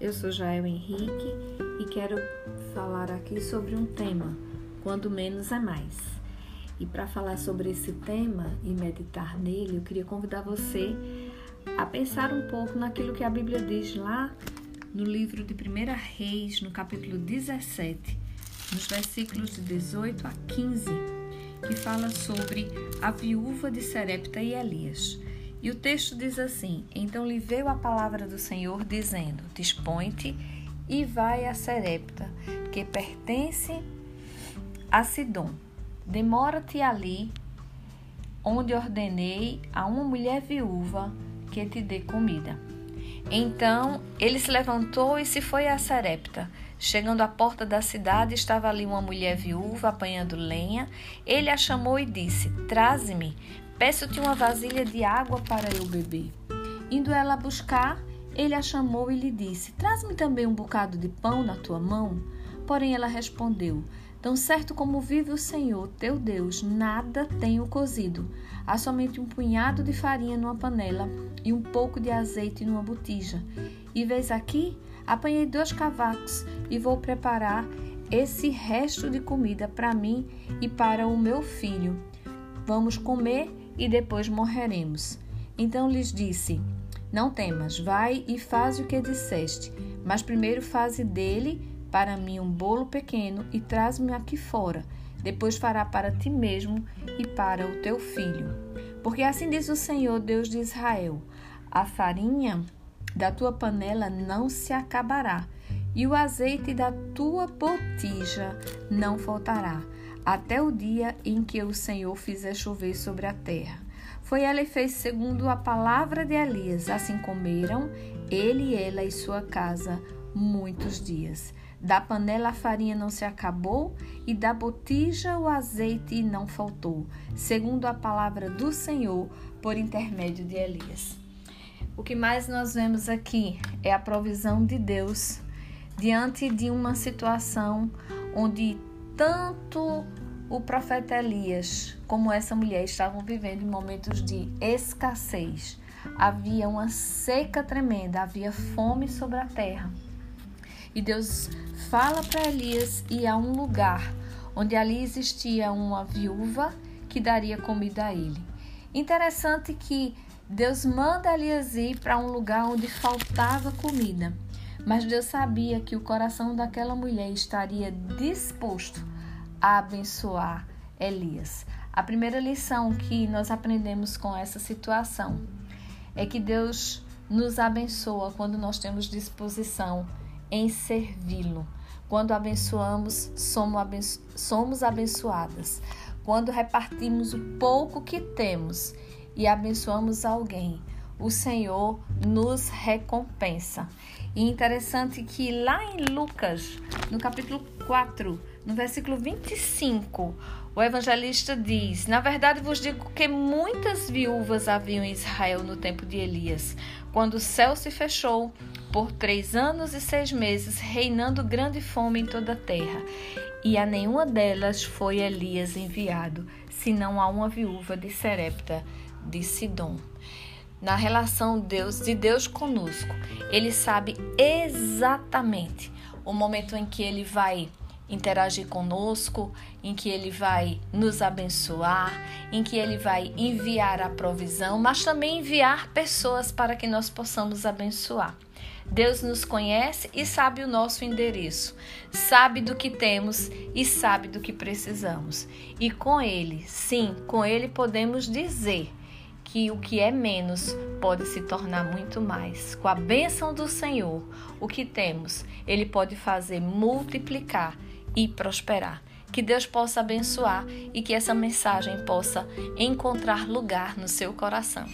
eu sou Jael Henrique e quero falar aqui sobre um tema, quando menos é mais. E para falar sobre esse tema e meditar nele, eu queria convidar você a pensar um pouco naquilo que a Bíblia diz lá no livro de 1 Reis, no capítulo 17, nos versículos de 18 a 15, que fala sobre a viúva de Serepta e Elias. E o texto diz assim: Então lhe veio a palavra do Senhor, dizendo: Dispõe-te e vai a Serepta, que pertence a Sidom. Demora-te ali, onde ordenei a uma mulher viúva que te dê comida. Então ele se levantou e se foi a Serepta. Chegando à porta da cidade, estava ali uma mulher viúva apanhando lenha. Ele a chamou e disse: Traze-me Peço-te uma vasilha de água para eu beber. Indo ela buscar, ele a chamou e lhe disse: Traz-me também um bocado de pão na tua mão. Porém ela respondeu: Tão certo como vive o Senhor, teu Deus, nada tenho cozido. Há somente um punhado de farinha numa panela e um pouco de azeite numa botija. E vês aqui? Apanhei dois cavacos e vou preparar esse resto de comida para mim e para o meu filho. Vamos comer e depois morreremos. Então lhes disse: Não temas, vai e faz o que disseste, mas primeiro faze dele para mim um bolo pequeno e traz-me aqui fora. Depois fará para ti mesmo e para o teu filho. Porque assim diz o Senhor, Deus de Israel: a farinha da tua panela não se acabará, e o azeite da tua botija não faltará até o dia em que o Senhor fizer chover sobre a terra. Foi ela e fez segundo a palavra de Elias. Assim comeram ele ela e sua casa muitos dias. Da panela a farinha não se acabou e da botija o azeite não faltou, segundo a palavra do Senhor por intermédio de Elias. O que mais nós vemos aqui é a provisão de Deus diante de uma situação onde tanto o profeta Elias, como essa mulher, estavam vivendo em momentos de escassez. Havia uma seca tremenda, havia fome sobre a terra. E Deus fala para Elias ir a um lugar onde ali existia uma viúva que daria comida a ele. Interessante que Deus manda Elias ir para um lugar onde faltava comida. Mas Deus sabia que o coração daquela mulher estaria disposto a abençoar Elias. A primeira lição que nós aprendemos com essa situação é que Deus nos abençoa quando nós temos disposição em servi-lo. Quando abençoamos, somos abençoadas. Quando repartimos o pouco que temos e abençoamos alguém, o Senhor nos recompensa. E interessante que lá em Lucas, no capítulo 4, no versículo 25, o evangelista diz: Na verdade vos digo que muitas viúvas haviam em Israel no tempo de Elias, quando o céu se fechou por três anos e seis meses, reinando grande fome em toda a terra. E a nenhuma delas foi Elias enviado, senão a uma viúva de Serepta de Sidom na relação Deus de Deus conosco. Ele sabe exatamente o momento em que ele vai interagir conosco, em que ele vai nos abençoar, em que ele vai enviar a provisão, mas também enviar pessoas para que nós possamos abençoar. Deus nos conhece e sabe o nosso endereço, sabe do que temos e sabe do que precisamos. E com Ele, sim, com Ele podemos dizer que o que é menos pode se tornar muito mais. Com a bênção do Senhor, o que temos, Ele pode fazer multiplicar e prosperar. Que Deus possa abençoar e que essa mensagem possa encontrar lugar no seu coração.